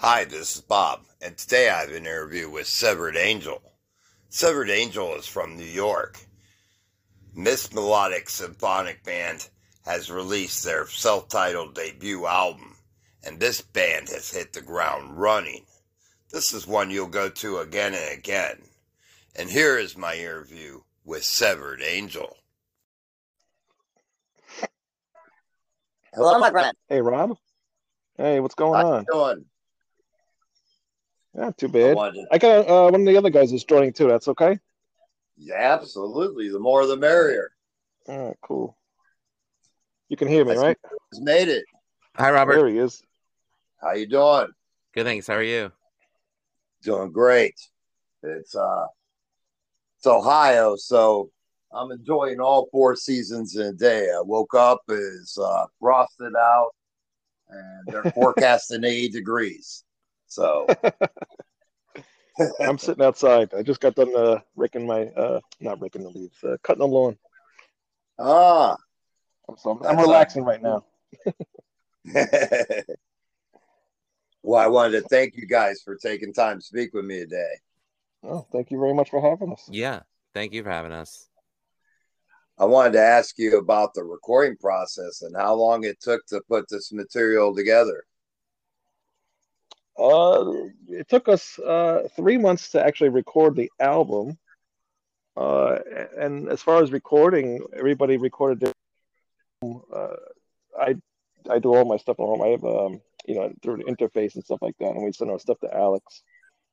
Hi, this is Bob, and today I have an interview with Severed Angel. Severed Angel is from New York. Miss Melodic Symphonic Band has released their self titled debut album, and this band has hit the ground running. This is one you'll go to again and again. And here is my interview with Severed Angel. Hello, my friend. Hey, Rob. Hey, what's going How on? you doing? Not too I bad. wanted I got uh, one of the other guys is joining too. That's okay. yeah, absolutely. The more the merrier. All right, cool. You can hear me, I right? Just made it. Hi, Robert. There he is. How you doing? Good, thanks. How are you? Doing great. It's uh it's Ohio, so I'm enjoying all four seasons in a day. I woke up, is uh frosted out, and they're forecasting 80 degrees. So I'm sitting outside. I just got done uh, raking my uh, not raking the leaves, uh, cutting the lawn. ah I'm, so, I'm relaxing right now. well, I wanted to thank you guys for taking time to speak with me today. Oh, thank you very much for having us. Yeah. Thank you for having us. I wanted to ask you about the recording process and how long it took to put this material together. Uh, it took us uh, three months to actually record the album. Uh, and as far as recording, everybody recorded their. Uh, I I do all my stuff at home. I have um you know through the interface and stuff like that, and we send our stuff to Alex,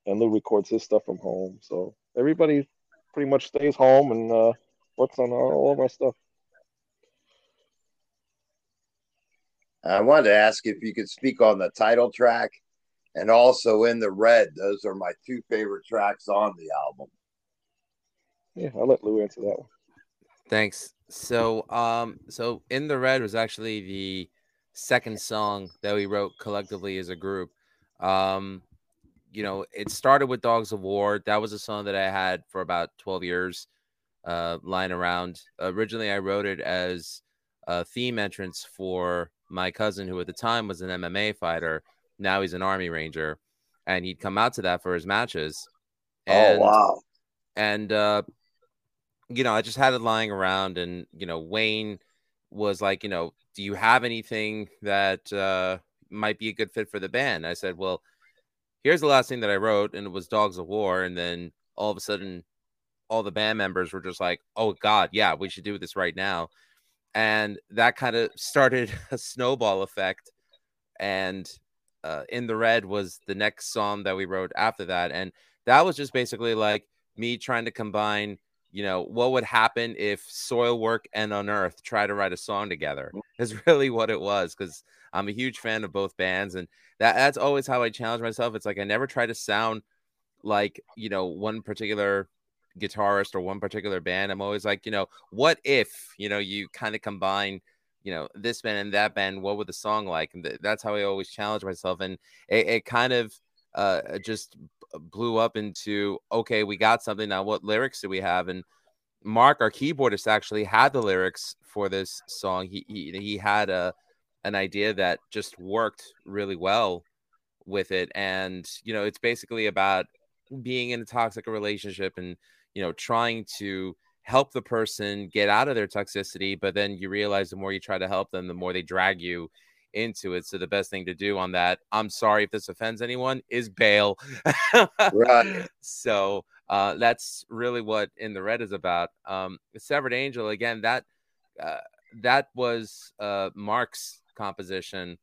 and Lou records his stuff from home. So everybody pretty much stays home and uh, works on all, all of our stuff. I wanted to ask if you could speak on the title track and also in the red. Those are my two favorite tracks on the album. Yeah, I'll let Lou answer that one. Thanks. So, um, so in the red was actually the second song that we wrote collectively as a group. Um, you know, it started with Dogs of War. That was a song that I had for about 12 years, uh, lying around. Originally, I wrote it as a theme entrance for my cousin, who at the time was an MMA fighter. Now he's an Army Ranger, and he'd come out to that for his matches. And, oh wow! and uh you know i just had it lying around and you know wayne was like you know do you have anything that uh might be a good fit for the band i said well here's the last thing that i wrote and it was dogs of war and then all of a sudden all the band members were just like oh god yeah we should do this right now and that kind of started a snowball effect and uh, in the red was the next song that we wrote after that. And that was just basically like me trying to combine you know what would happen if soilwork and unearth try to write a song together is really what it was because i'm a huge fan of both bands. And that that's always how i challenge myself. It's like i never try to sound like you know one particular guitarist or one particular band. I'm always like you know what if you know you kind of combine you know this band and that band what would the song like and th- that's how i always challenge myself and it, it kind of uh just blew up into okay, we got something now. What lyrics do we have? And Mark, our keyboardist, actually had the lyrics for this song. He he, he had a an idea that just worked really well with it, and you know, it's basically about being in a toxic relationship and you know trying to help the person get out of their toxicity but then you realize the more you try to help them the more they drag you into it. So the best thing to do on that, I'm sorry if this offends anyone, is bail. Right. So uh, that's really what in the red is about. Um, Severed Angel again. That uh, that was uh, Mark's composition,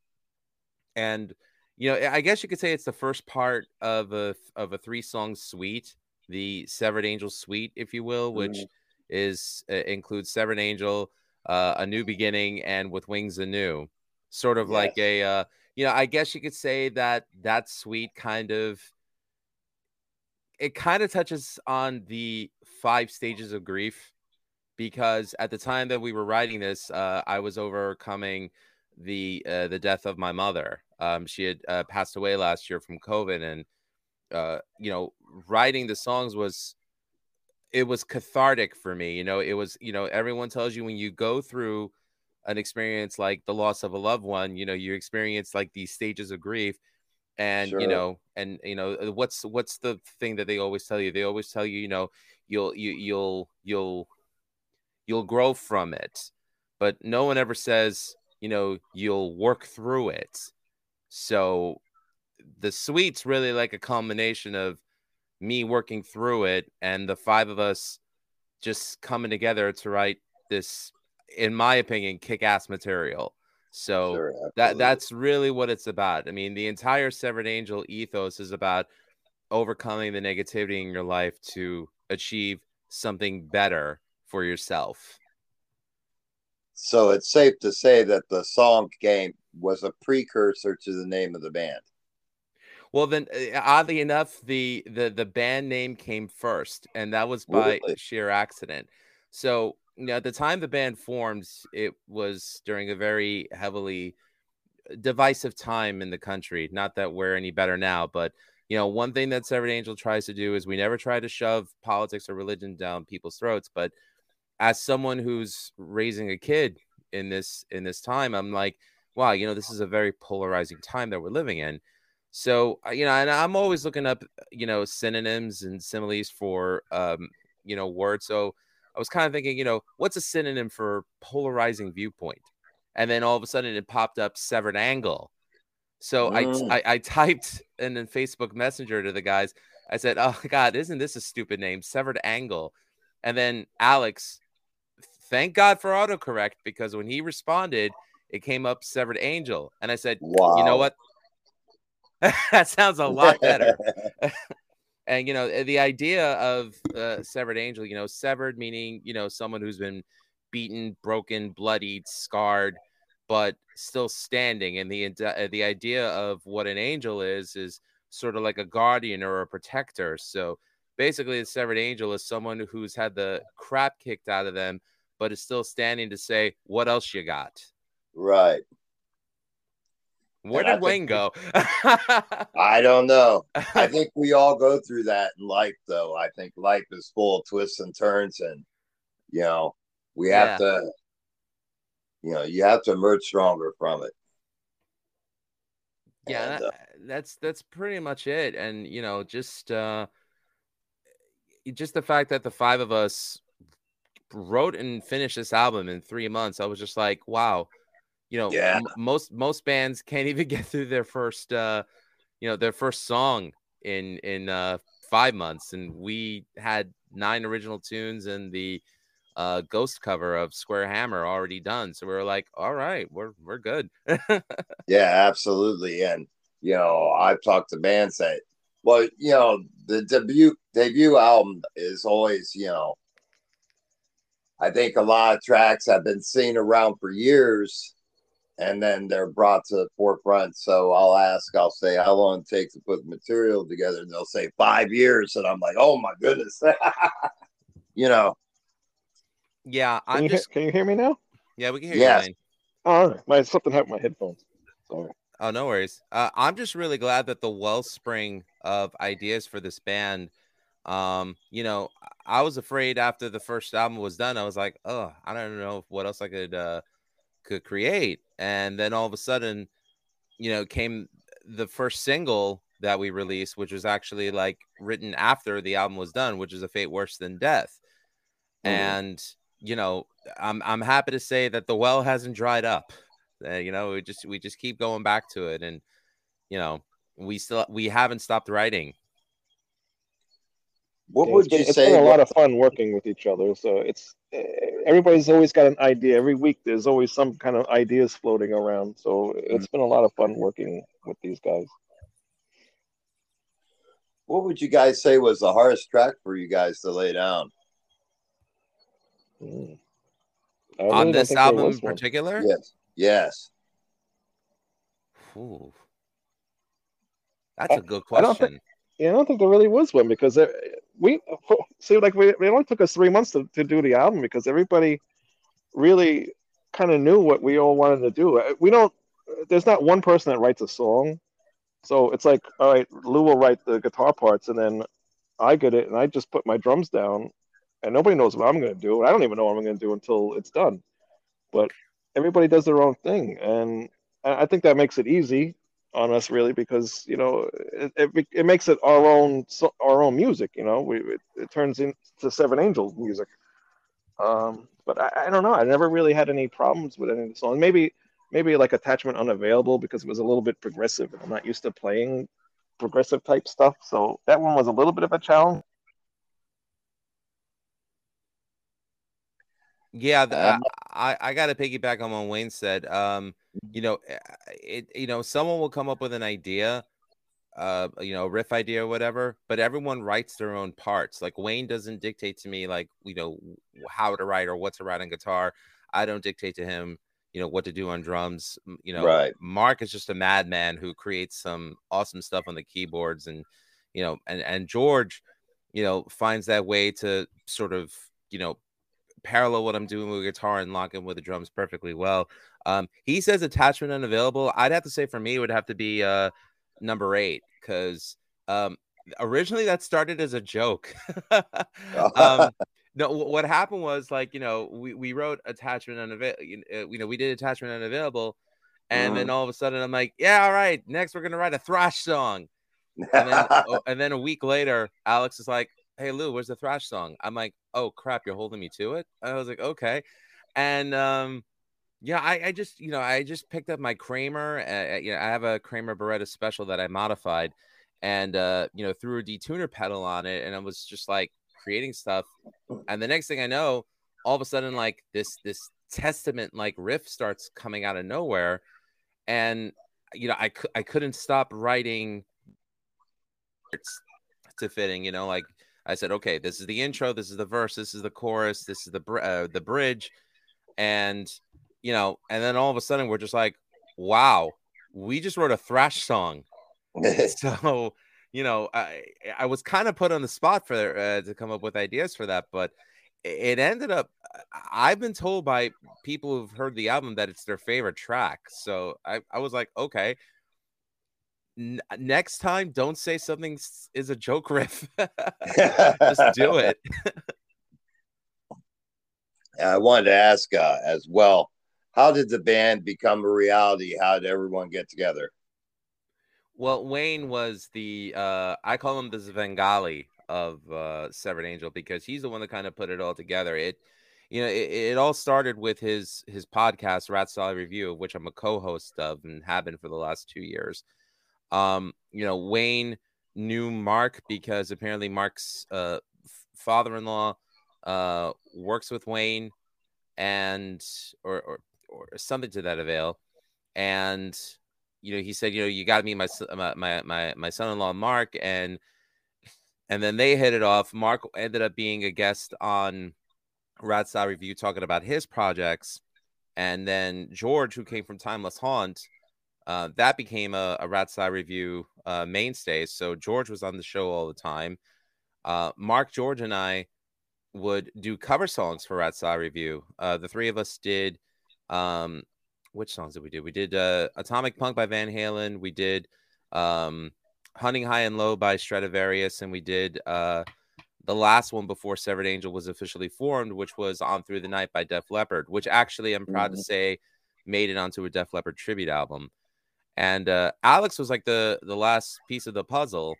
and you know I guess you could say it's the first part of a of a three song suite, the Severed Angel suite, if you will, which Mhm. Is uh, includes Severed Angel, uh, a new beginning, and with wings anew. Sort of like a uh, you know i guess you could say that that suite kind of it kind of touches on the five stages of grief because at the time that we were writing this uh, i was overcoming the uh, the death of my mother. Um, she had uh, passed away last year from covid and uh, you know writing the songs was it was cathartic for me you know it was you know everyone tells you when you go through an experience like the loss of a loved one, you know, you experience like these stages of grief. and Sure. you know and you know uh, what's what's the thing that they always tell you they always tell you you know you'll you, you'll you'll you'll grow from it but no one ever says you know you'll work through it so the suite's really like a combination of me working through it and the five of us just coming together to write this in my opinion kick-ass material so Sure, that that's really what it's about. I mean, the entire Severed Angel ethos is about overcoming the negativity in your life to achieve something better for yourself. So it's safe to say that the song game was a precursor to the name of the band. Well, then, uh, oddly enough, the the the band name came first, and that was by Really? sheer accident. So, you know, at the time the band formed, it was during a very heavily divisive time in the country. Not that we're any better now, but you know, one thing that Severed Angel tries to do is we never try to shove politics or religion down people's throats. But as someone who's raising a kid in this in this time, I'm like, wow, you know, this is a very polarizing time that we're living in. So, you know, and I'm always looking up, you know, synonyms and similes for, um, you know, words. So I was kind of thinking, you know, what's a synonym for polarizing viewpoint? And then all of a sudden it popped up severed angle. So I, Mm. I I typed in the Facebook Messenger to the guys. I said, "Oh God, isn't this a stupid name? Severed angle." And then Alex, thank God for autocorrect because when he responded, it came up severed angel, and I said, Wow. "You know what? that sounds a lot better." and you know eh, the idea of uh, severed angel you know severed meaning you know someone who's been beaten broken bloodied scarred but still standing and the uh, the idea of what an angel is is sort of like a guardian or a protector so basically the severed angel is someone who's had the crap kicked out of them but is still standing to say what else you got right. Where And did wayne go I don't know. I think we all go through that in life, though. I think life is full of twists and turns, and you know, we have Yeah. to, you know, you have to emerge stronger from it. yeah And, that- uh, that's that's pretty much it and you know just uh just the fact that the five of us wrote and finished this album in three months i was just like wow you know Yeah. m- most most bands can't even get through their first uh you know their first song in in uh five months and we had nine original tunes and the uh ghost cover of square hammer already done so we were like all right we're we're good Yeah, absolutely. And you know, I've talked to bands that, well, you know, the debut debut album is always, you know, I think a lot of tracks have been seen around for years, and then they're brought to the forefront. So I'll ask, I'll say, how long it takes to put the material together, and they'll say five years, and I'm like, oh my goodness, you know, yeah i'm you, just can you hear me now? yeah we can hear Yes. you Lane. Oh, my something happened with my headphones. Sorry. Oh, no worries. Uh, I'm just really glad that the wellspring of ideas for this band. Um, you know, I was afraid after the first album was done, I was like, oh, I don't know what else I could uh could create. And then all of a sudden, you know, came the first single that we released, which was actually like written after the album was done, which is a fate worse than death. Mhm. And you know, I'm I'm happy to say that the well hasn't dried up. Uh, you know, we just we just keep going back to it, and you know, we still we haven't stopped writing. what Yeah, would it's been, you it's say? been a lot of fun working with each other. So it's everybody's always got an idea. Every week there's always some kind of ideas floating around. So it's been a lot of fun working with these guys. what would you guys say was the hardest track for you guys to lay down? Mm. I On this album in was one. particular, Yes, yes. Ooh. that's a good I don't question. Yeah, I don't think there really was one because eh, we see like we it only took us three months to, to do the album because everybody really kind of knew what we all wanted to do. Uh, We don't. There's not one person that writes a song, so it's like all right, Lou will write the guitar parts and then I get it and I just put my drums down, and nobody knows what I'm going to do. I don't even know what I'm going to do until it's done. But everybody does their own thing, and I think that makes it easy. On us really because you know it, it, it makes it our own our own music. You know, we it, it turns into Severed Angels music. Um, but I, I, don't know. I never really had any problems with any of the songs. Maybe maybe like attachment unavailable because it was a little bit progressive. And i'm not used to playing progressive type stuff, so that one was a little bit of a challenge. Yeah, the, um, I I got to piggyback on what Wayne said. Um, you know, eh, it you know someone will come up with an idea, uh, you know, riff idea or whatever, but everyone writes their own parts. Like Wayne doesn't dictate to me like you know how to write or what to write on guitar. I don't dictate to him, you know, what to do on drums. You know, right. Mark is just a madman who creates some awesome stuff on the keyboards, and you know, and and George, you know, finds that way to sort of you know parallel what I'm doing with guitar and lock in with the drums perfectly well. Um, he says attachment unavailable. I'd have to say for me, it would have to be uh, number eight because um, originally that started as a joke. um, no, what happened was like you know we, we wrote attachment unavailable. Uh, you know we did attachment unavailable, and mm. then all of a sudden I'm like, yeah, all right, next we're gonna write a thrash song. and then, oh, and then a week later, Alex is like, "Hey Lou, where's the thrash song?" I'm like, "Oh crap, you're holding me to it." I was like, "Okay," and um, yeah, I, I just you know I just picked up my Kramer. Uh, you know, I have a Kramer Baretta special that I modified, and uh, you know threw a detuner pedal on it, and I was just like creating stuff. And the next thing I know, all of a sudden, like this this testament like riff starts coming out of nowhere, and you know I I couldn't stop writing to fitting. You know, like I said, okay, this is the intro, this is the verse, this is the chorus, this is the uh, the bridge, and you know, and then all of a sudden we're just like, wow, we just wrote a thrash song. so, you know, I I was kind of put on the spot for uh, to come up with ideas for that, but it ended up. I've been told by people who've heard the album that it's their favorite track. So I I was like, okay, N- next time don't say something is a joke riff just do it i wanted to ask uh, as well how did the band become a reality? How did everyone get together? Well wayne was the uh, i call him the Svengali of uh, severed angel because he's the one that kind of put it all together. It you know it, it all started with his his podcast rat salad review of which i'm a co-host of and have been for the last two years. Um, you know, Wayne knew Mark because apparently Mark's uh, father-in-law uh, works with Wayne, and or, or or something to that avail. And you know, he said, you know, you got to meet my my my my son-in-law Mark, and and then they hit it off. Mark ended up being a guest on Rat Salad Review talking about his projects, and then George, who came from Timeless Haunt, uh, that became a, a Rat Salad Review uh, mainstay. So George was on the show all the time. Uh, Mark, George, and I would do cover songs for Rat Salad Review. Uh, the three of us did. Um, which songs did we do? We did uh, Atomic Punk by Van Halen. We did um, Hunting High and Low by Stratovarius, and we did uh, the last one before Severed Angel was officially formed, which was On Through the Night by Def Leppard, which actually I'm proud mm-hmm. to say made it onto a Def Leppard tribute album. And uh, Alex was like the the last piece of the puzzle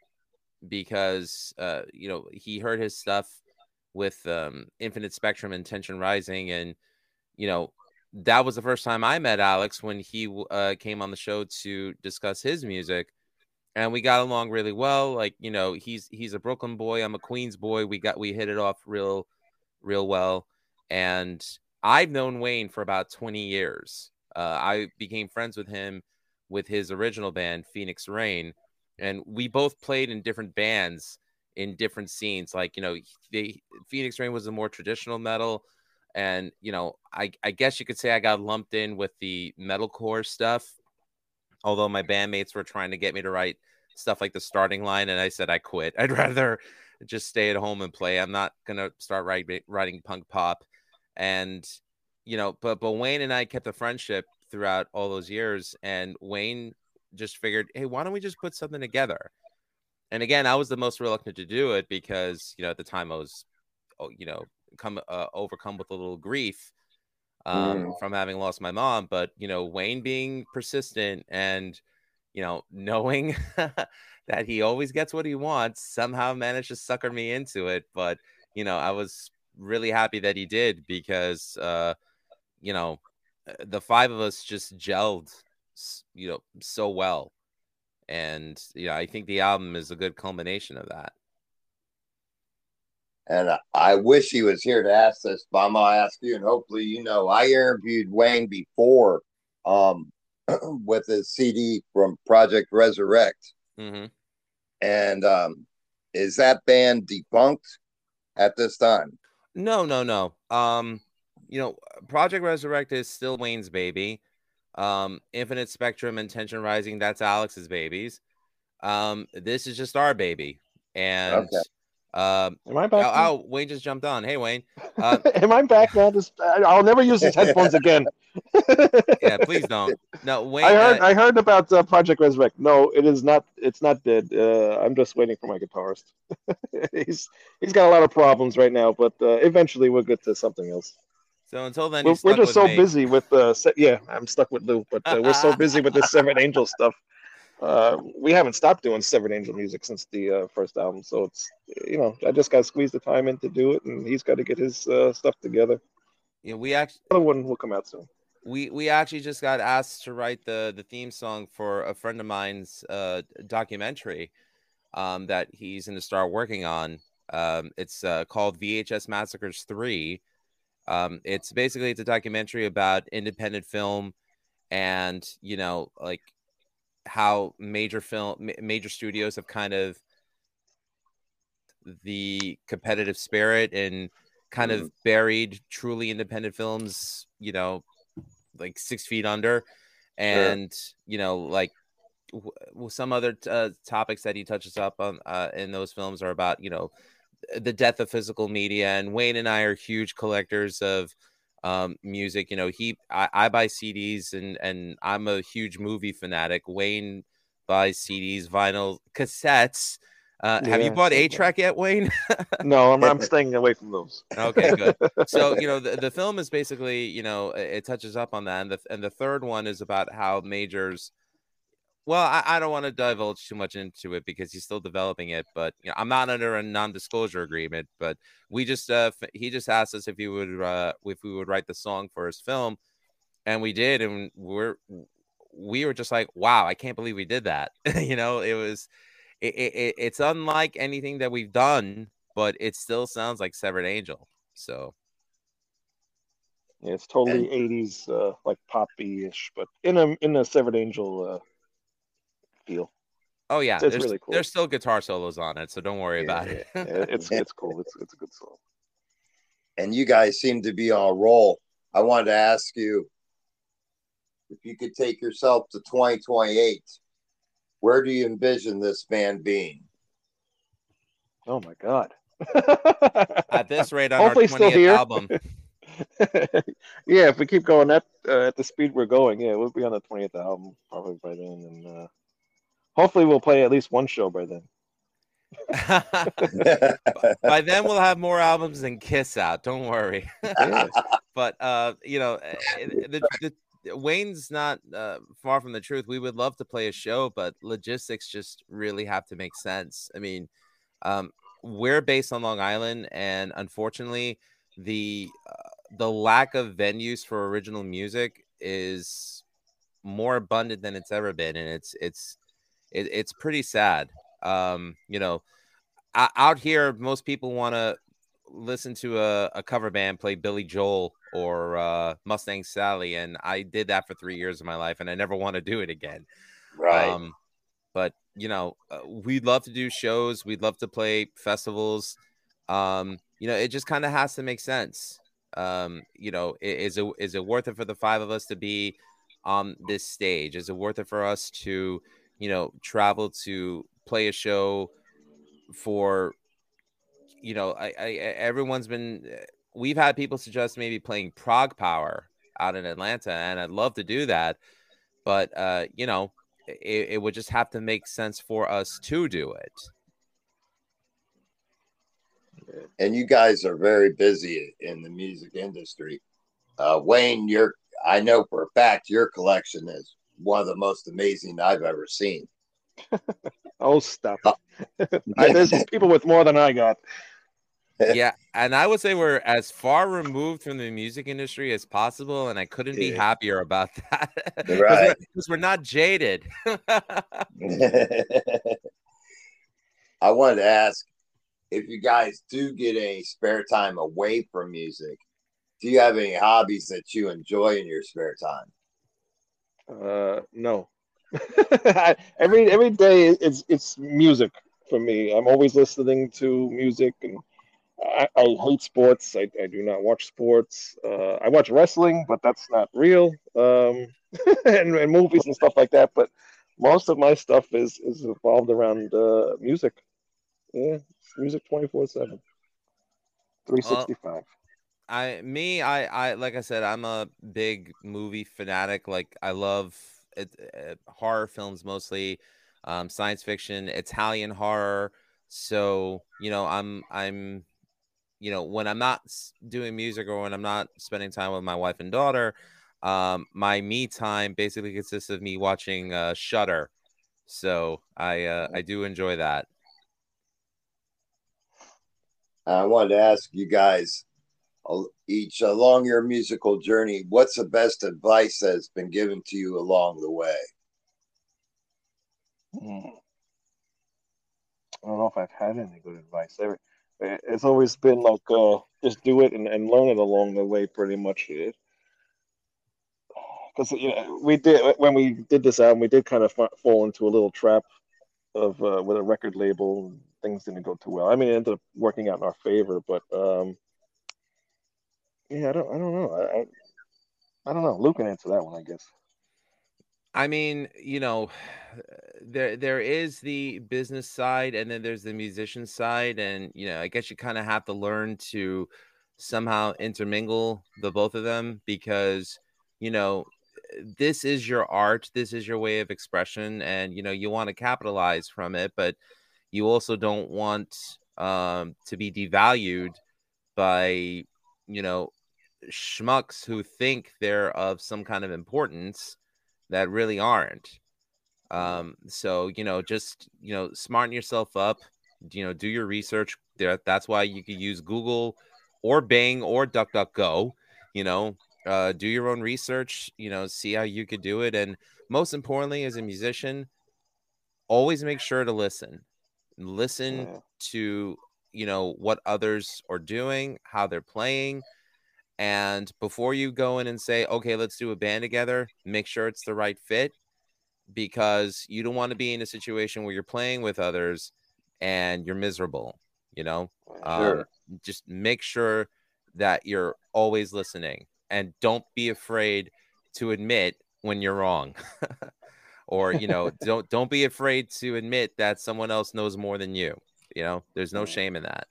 because uh, you know he heard his stuff with um, Infinite Spectrum and Tension Rising, and you know that was the first time I met Alex when he uh, came on the show to discuss his music, and we got along really well. Like you know he's he's a Brooklyn boy, I'm a Queens boy. We got we hit it off real real well, and I've known Wayne for about 20 years. Uh, I became friends with him with his original band Phoenix Rain, and we both played in different bands in different scenes. Like you know, they, Phoenix Rain was a more traditional metal, and you know, I I guess you could say I got lumped in with the metalcore stuff. Although my bandmates were trying to get me to write stuff like the starting line, and I said I quit. I'd rather just stay at home and play. I'm not gonna start writing writing punk pop, and you know, but but Wayne and I kept a friendship throughout all those years. And Wayne just figured, hey, why don't we just put something together? And again, I was the most reluctant to do it because, you know, at the time I was, oh, you know, come uh, overcome with a little grief um, mm. from having lost my mom. But, you know, Wayne being persistent and, you know, knowing that he always gets what he wants, somehow managed to sucker me into it. But you know, I was really happy that he did because uh, you know, uh, the five of us just gelled, you know, so well. And yeah, I think the album is a good culmination of that. And I wish he was here to ask this, but I'm gonna ask you, and hopefully you know. I interviewed Wayne before, um, with his CD from Project Resurrect, mm-hmm. and um, is that band debunked at this time? No, no, no. Um, you know, Project Resurrect is still Wayne's baby. Um, Infinite Spectrum and Tension Rising, that's Alex's babies. Um, this is just our baby. And okay. Um, Am I back? Oh, oh, Wayne just jumped on. Hey, Wayne. Uh, Am I back now? This I'll never use these headphones again. yeah, please don't. No, Wayne. I heard. Uh, I heard about uh, Project Resurrect. No, it is not. It's not dead. Uh, I'm just waiting for my guitarist. he's he's got a lot of problems right now, but uh, eventually we'll get to something else. So until then, we're, we're just so me. busy with uh, se- yeah, I'm stuck with Lou, but uh, we're so busy with the Severed Angel stuff. Uh, we haven't stopped doing Severed Angel music since the uh, first album, so it's you know I just got to squeeze the time in to do it, and he's got to get his uh, stuff together. Yeah, we actually another one will come out soon. We we actually just got asked to write the the theme song for a friend of mine's uh, documentary um, that he's going to start working on. Um, it's uh, called VHS Massacres Three. Um, it's basically it's a documentary about independent film and you know like how major film major studios have kind of the competitive spirit and kind mm. of buried truly independent films you know like six feet under and sure. you know like w- some other t- uh, topics that he touches up on uh, in those films are about you know the death of physical media and wayne and i are huge collectors of um, music. You know, he I, I, buy CDs and and I'm a huge movie fanatic. Wayne buys CDs, vinyl, cassettes. Uh, yeah, have you bought a track yet, Wayne? no, I'm, I'm staying away from those. okay, good. So you know the, the film is basically you know it touches up on that, and the and the third one is about how majors well, I, I don't want to divulge too much into it because he's still developing it. But you know, I'm not under a non-disclosure agreement. But we just uh, he just asked us if he would uh, if we would write the song for his film, and we did, and we're we were just like, wow, I can't believe we did that. you know, it was it, it, it's unlike anything that we've done, but it still sounds like Severed Angel. So yeah, it's totally and, 80s, uh, like poppy ish, but in a in a Severed Angel uh, feel. Oh yeah, it's, there's, really cool. There's still guitar solos on it, so don't worry yeah, about it. it's it's cool. It's it's a good song. And you guys seem to be on a roll. I wanted to ask you if you could take yourself to 2028. Where do you envision this band being? Oh my god! At this rate, on Hopefully our 20th album. yeah, if we keep going at uh, at the speed we're going, yeah, we'll be on the 20th album probably by then, and uh, Hopefully, we'll play at least one show by then. by then, we'll have more albums than Kiss out. Don't worry. but uh, you know, eh, eh, the, the, Wayne's not uh, far from the truth. We would love to play a show, but logistics just really have to make sense. I mean, um, we're based on Long Island, and unfortunately, the uh, the lack of venues for original music is more abundant than it's ever been, and it's it's it, it's pretty sad. Um, you know, out here, most people want to listen to a, a, cover band play Billy Joel or uh, Mustang Sally, and I did that for three years of my life, and I never want to do it again. Right. Um, but you know, uh, we'd love to do shows. We'd love to play festivals. Um, you know, it just kind of has to make sense. Um, you know, is it is it worth it for the five of us to be on this stage? Is it worth it for us to you know, travel to play a show for, you know, I, I everyone's been. Eh, we've had people suggest maybe playing Prague ProgPower out in Atlanta, and I'd love to do that, but uh, you know, it, it would just have to make sense for us to do it. And you guys are very busy in the music industry. Uh, Wayne, your I know for a fact your collection is one of the most amazing I've ever seen. oh, stop it! There's people with more than I got. yeah, and I would say we're as far removed from the music industry as possible, and I couldn't be happier about that. Because Right. we're, 'cause we're not jaded. I wanted to ask if you guys do get any spare time away from music. Do you have any hobbies that you enjoy in your spare time? Uh, no. every every day it's it's music for me. I'm always listening to music, and I, I hate sports. I, I do not watch sports. Uh, I watch wrestling, but that's not real. Um, and, and movies and stuff like that. But most of my stuff is is revolved around uh, music. Yeah, music twenty four seven. Three sixty five. I me I I like I said I'm a big movie fanatic. Like I love it, uh, horror films mostly, um, science fiction, Italian horror. So you know I'm I'm you know when I'm not doing music or when I'm not spending time with my wife and daughter, um, my me time basically consists of me watching uh, Shudder. So I uh, I do enjoy that. I wanted to ask you guys each along your musical journey, what's the best advice that has been given to you along the way? Hmm. I don't know if I've had any good advice. Every, it's always been like, uh, just do it and, and learn it along the way, pretty much. Because you know, we did when we did this album, we did kind of fall into a little trap of uh, with a record label. Things didn't go too well. I mean, it ended up working out in our favor, but um, yeah, I don't, I don't know. I, I, I don't know. Luke can answer that one, I guess. I mean, you know, there there is the business side and then there's the musician side and you know, I guess you kind of have to learn to somehow intermingle the both of them because you know, this is your art, this is your way of expression and you know, you want to capitalize from it, but you also don't want um to be devalued by, you know, schmucks who think they're of some kind of importance that really aren't. Um, so you know, just you know, smarten yourself up. You know, do your research. There, that's why you could use Google or Bing or DuckDuckGo. You know, uh, do your own research. You know, see how you could do it, and most importantly, as a musician, always make sure to listen. Listen Yeah. to you know what others are doing, how they're playing, and before you go in and say, okay, let's do a band together, make sure it's the right fit because you don't want to be in a situation where you're playing with others and you're miserable, you know? Sure. Um, just make sure that you're always listening and don't be afraid to admit when you're wrong. or, you know, don't don't be afraid to admit that someone else knows more than you. You know, there's no shame in that.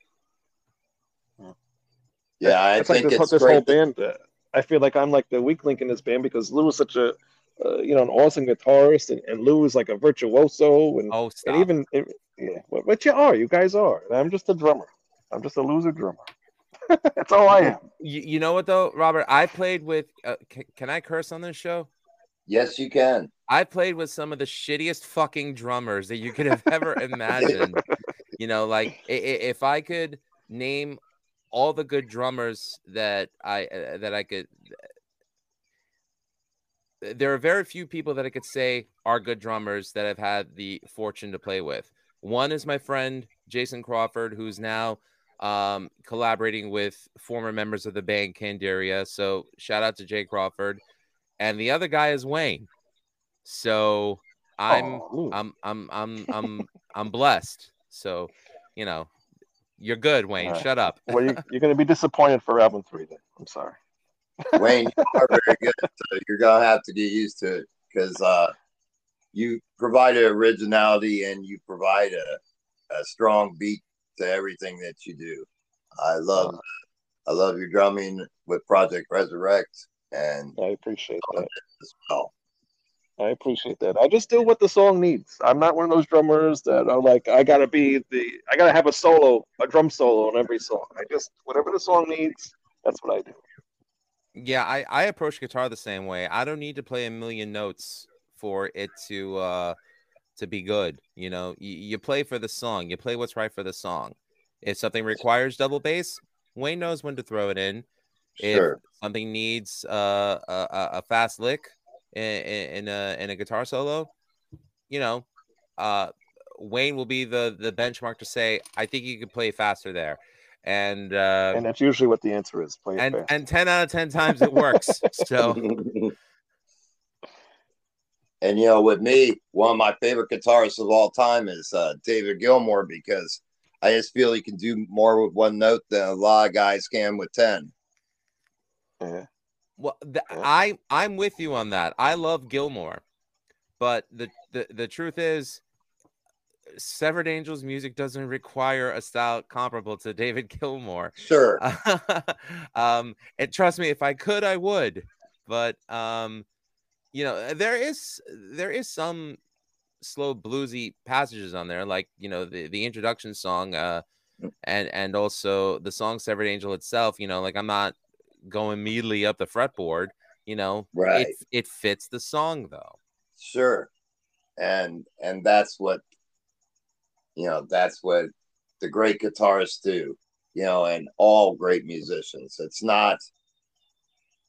Yeah, I it's like think this, it's this whole great. that- band. Uh, I feel like I'm like the weak link in this band because Lou is such a, uh, you know, an awesome guitarist, and, and Lou is like a virtuoso, and, Oh, stop. and even it, yeah, but, but you are, you guys are. And I'm just a drummer. I'm just a loser drummer. That's all I am. You, you know what though, Robert? I played with. Uh, c- can I curse on this show? Yes, you can. I played with some of the shittiest fucking drummers that you could have ever imagined. You know, like i- i- if I could name all the good drummers that I uh, that I could. There are very few people that I could say are good drummers that I've had the fortune to play with. One is my friend Jason Crawford, who's now um, collaborating with former members of the band Candaria. So shout out to Jay Crawford. And the other guy is Wayne. So I'm Oh, I'm I'm I'm I'm I'm blessed. So, you know, you're good, Wayne. All right. Shut up. well, you, you're going to be disappointed for album three. Then I'm sorry. Wayne, you are very good. So you're gonna have to get used to it because uh, you provide an originality and you provide a, a strong beat to everything that you do. I love I love your drumming with Project Resurrect and I appreciate that. as well. I appreciate that. I just do what the song needs. I'm not one of those drummers that are like, I gotta be the, I gotta have a solo, a drum solo on every song. I just whatever the song needs, that's what I do. Yeah, I, I approach guitar the same way. I don't need to play a million notes for it to uh to be good. You know, you, you play for the song, you play what's right for the song. If something requires double bass, Wayne knows when to throw it in. Sure. If something needs uh, a, a fast lick in, in a in a guitar solo, you know, uh, Wayne will be the the benchmark to say, I think you could play faster there. And uh, and that's usually what the answer is. Play and fast. and ten out of ten times it works. so and you know, with me, one of my favorite guitarists of all time is uh, David Gilmour because I just feel he can do more with one note than a lot of guys can with ten. yeah. Well, th- Yeah. I I'm with you on that. I love Gilmour, but the the the truth is, Severed Angels music doesn't require a style comparable to David Gilmour. Sure. um, and trust me, if I could, I would. But um, you know, there is there is some slow bluesy passages on there, like you know the the introduction song, uh, and and also the song "Severed Angel" itself. You know, like I'm not going immediately up the fretboard. You know, Right. It it fits the song though. Sure. And and that's what you know, that's what the great guitarists do, you know, and all great musicians. It's not,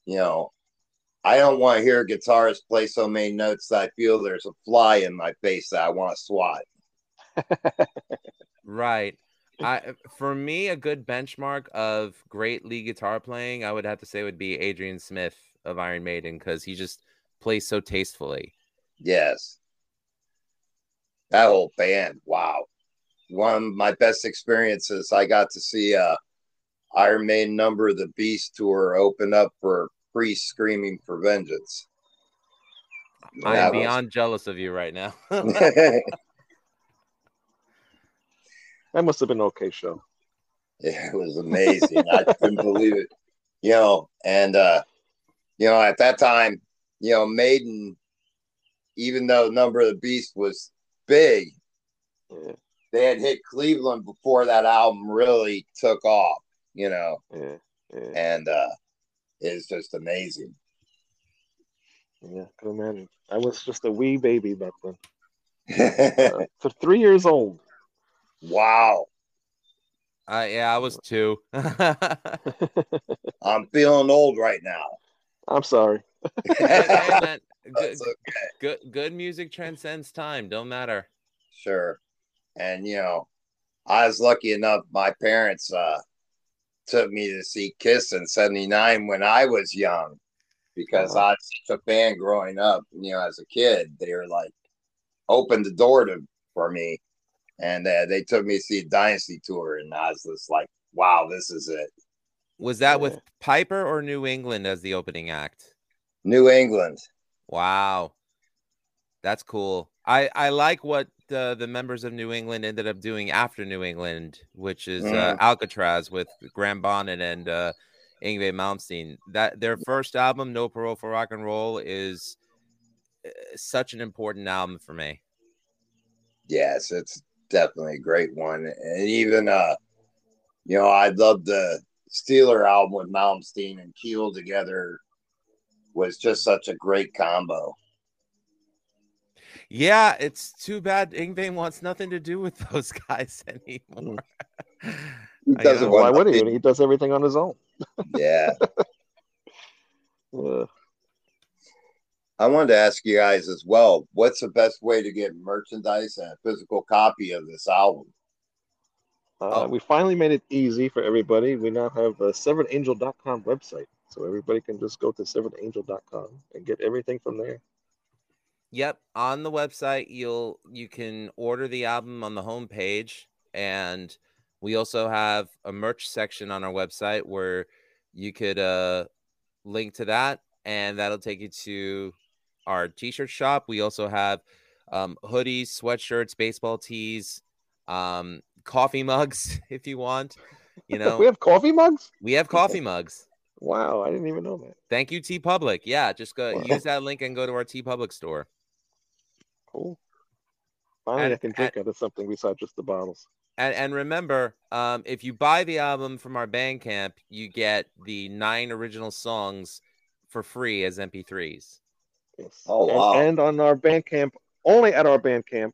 you know, I don't want to hear a guitarist play so many notes that I feel there's a fly in my face that I want to swat. Right. I for me a good benchmark of great lead guitar playing, I would have to say would be Adrian Smith of Iron Maiden because he just plays so tastefully. Yes. That whole band, wow. One of my best experiences, I got to see uh Iron Maiden number the Beast tour open up for Priest Screaming for Vengeance. I am was- beyond jealous of you right now. That must have been an okay show. it was amazing. I couldn't believe it. You know, and uh, you know, at that time, you know, Maiden, even though Number of the Beast was big, Yeah, they had hit Cleveland before that album really took off, you know, yeah, yeah. and uh it's just amazing. Yeah, I can imagine. I was just a wee baby back then. Uh, so three years old. Wow. uh, yeah, I was two. I'm feeling old right now. I'm sorry. Hey, man, good, That's okay. good good music transcends time. Don't matter. Sure. And you know, I was lucky enough my parents uh took me to see Kiss in 79 when I was young because Uh-huh. I was such a fan growing up, you know, as a kid. They were like opened the door to for me. And uh, they took me to see a Dynasty tour and I was just like, wow, this is it. Was that with Piper or New England as the opening act? New England. Wow. That's cool. I, I like what the, the members of New England ended up doing after New England, which is uh, Alcatrazz with Graham Bonnet and uh, Yngwie Malmsteen. That their first album, No Parole for Rock and Roll, is uh, such an important album for me. Yes, it's definitely a great one. And even uh you know, I love the Steeler album with Malmsteen and Keel together was just such a great combo. Yeah, it's too bad Yngwie wants nothing to do with those guys anymore. Who I doesn't. Why want would he? He does everything on his own. Yeah. Uh, I wanted to ask you guys as well, what's the best way to get merchandise and a physical copy of this album? uh, Oh. We finally made it easy for everybody. We now have a severedangel.com website. So everybody can just go to severedangel.com and get everything from there. Yep, on the website you'll you can order the album on the homepage and we also have a merch section on our website where you could uh link to that and that'll take you to our t-shirt shop. We also have um hoodies, sweatshirts, baseball tees, um coffee mugs if you want. You know, we have coffee mugs? we have coffee mugs. Wow, I didn't even know that. Thank you, TeePublic. Yeah, just go Wow. use that link and go to our TeePublic store. Cool. Finally, And- I can drink out of something besides just the bottles. And and remember, um, if you buy the album from our Bandcamp, you get the nine original songs for free as MP3s. Yes. Oh, And- wow. And, on our Bandcamp, only at our Bandcamp,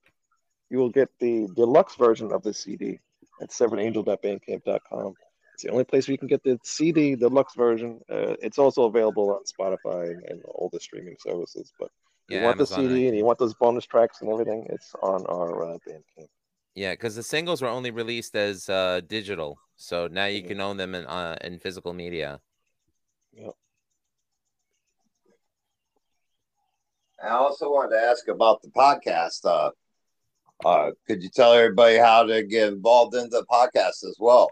you will get the deluxe version of the CD at severedangel.bandcamp.com. It's the only place where you can get the CD deluxe version. Uh, it's also available on Spotify and, and all the streaming services. But if Yeah, you want Amazon the CD and- and you want those bonus tracks and everything, it's on our uh, Bandcamp. Yeah, because the singles were only released as uh, digital, so now you Mhm. can own them in uh, in physical media. I also wanted to ask about the podcast. Uh, uh, could you tell everybody how to get involved in the podcast as well?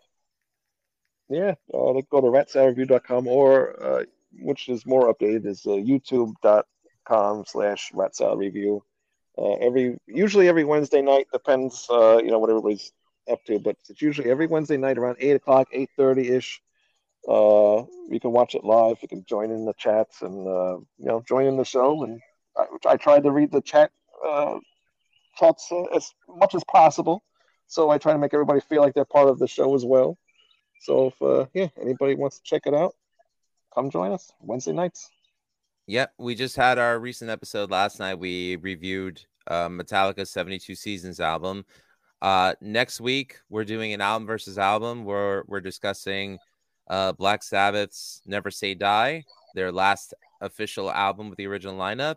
Yeah, uh, go to ratsaladreview.com or uh, which is more updated is uh, youtube.com slash ratsaladreview. Uh, every usually every Wednesday night depends uh, you know what everybody's up to, but it's usually every Wednesday night around eight o'clock, eight thirty ish. Uh, you can watch it live. You can join in the chats and uh, you know join in the show. And I, I tried to read the chat uh, uh, as much as possible, so I try to make everybody feel like they're part of the show as well. So if uh, yeah, anybody wants to check it out, come join us Wednesday nights. Yep, we just had our recent episode last night. We reviewed uh, Metallica's 72 Seasons album. Uh, next week, we're doing an album versus album where we're discussing uh, Black Sabbath's Never Say Die, their last official album with the original lineup,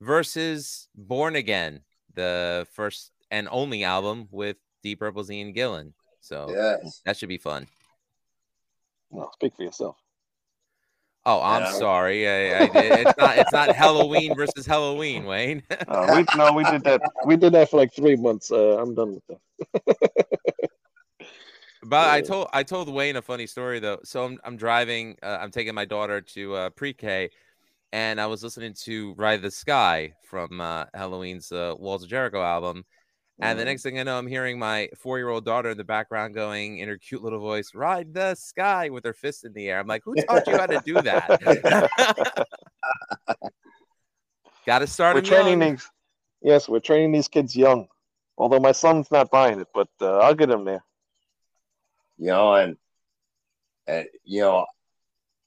versus Born Again, the first and only album with Deep Purple's Ian Gillan. So Yes. that should be fun. No, speak for yourself. Oh, I'm Yeah. sorry. I, I, it's not. It's not Helloween versus Helloween, Wayne. Uh, we no, we did that. We did that for like three months. Uh, I'm done with that. But I told I told Wayne a funny story though. So I'm I'm driving. Uh, I'm taking my daughter to uh, pre-K, and I was listening to "Ride the Sky" from uh, Helloween's uh, Walls of Jericho album. And the Mhm. next thing I know, I'm hearing my four-year-old daughter in the background going in her cute little voice, "Ride the sky" with her fist in the air. I'm like, who taught you how to do that? Got to start we're 'em training young. these. Yes, we're training these kids young. Although my son's not buying it, but uh, I'll get him there. you know, and and you know,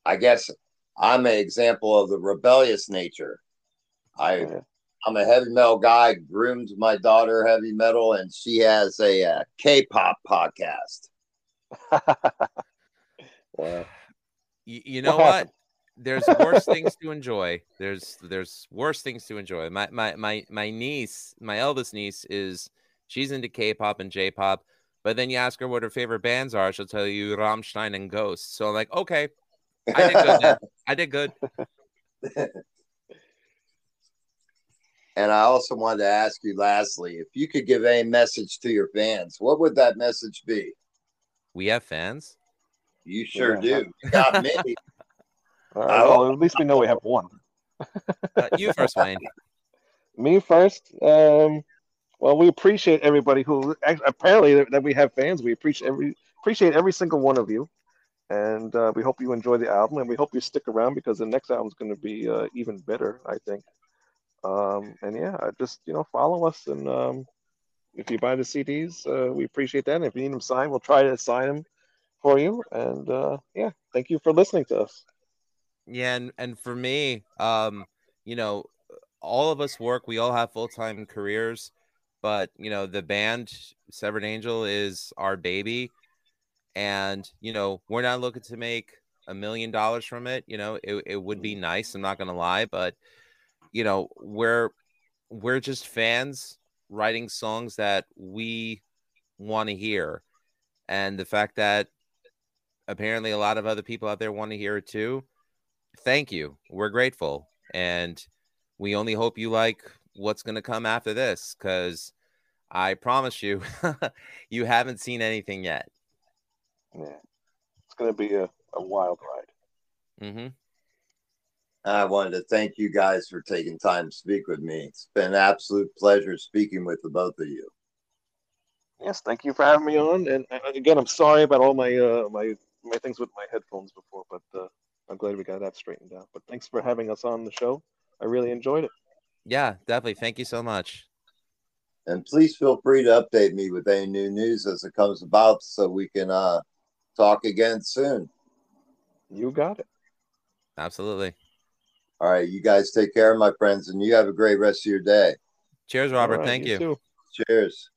I guess I'm an example of the rebellious nature. I Yeah. I'm a heavy metal guy, groomed my daughter heavy metal, and she has a uh, K-pop podcast. wow. you, you know What what? There's worse things to enjoy. There's there's worse things to enjoy. My my my my niece, my eldest niece, is she's into K-pop and J-pop. But then you ask her what her favorite bands are, she'll tell you Rammstein and Ghost. So I'm like, okay, I did good. Then. I did good. And I also wanted to ask you, lastly, if you could give a message to your fans, what would that message be? We have fans. You sure Yeah. do. You got many. All right, well, at least we know we have one. Uh, you first, Wayne. Me first. Um, well, we appreciate everybody who apparently that- that we have fans. We appreciate every appreciate every single one of you, and uh, we hope you enjoy the album, and we hope you stick around because the next album is going to be uh, even better, I think. Um, and yeah, just you know, follow us, and um, if you buy the CDs, uh, we appreciate that. And if you need them signed, we'll try to sign them for you. And uh, yeah, thank you for listening to us. Yeah, and, and for me, um, you know, all of us work, we all have full-time careers, but you know, the band Severed Angel is our baby. And, you know, we're not looking to make a million dollars from it. You know, it, it would be mm-hmm. nice, I'm not gonna lie, but you know, we're we're just fans writing songs that we want to hear. And the fact that apparently a lot of other people out there want to hear it too thank you. We're grateful. And we only hope you like what's going to come after this because I promise you, you haven't seen anything yet. Yeah, it's going to be a, a wild ride. Mm-hmm. I wanted to thank you guys for taking time to speak with me. It's been an absolute pleasure speaking with the both of you. Yes, thank you for having me on. And again, I'm sorry about all my uh, my my things with my headphones before, but uh, I'm glad we got that straightened out. But thanks for having us on the show. I really enjoyed it. Yeah, definitely. Thank you so much. And please feel free to update me with any new news as it comes about so we can uh, talk again soon. You got it. Absolutely. All right, you guys take care, my friends, and you have a great rest of your day. Cheers, Robert. Thank you. too. Cheers.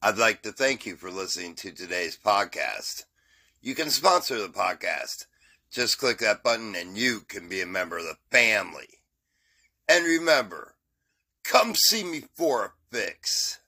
I'd like to thank you for listening to today's podcast. You can sponsor the podcast. Just click that button and you can be a member of the family. And remember, come see me for a fix.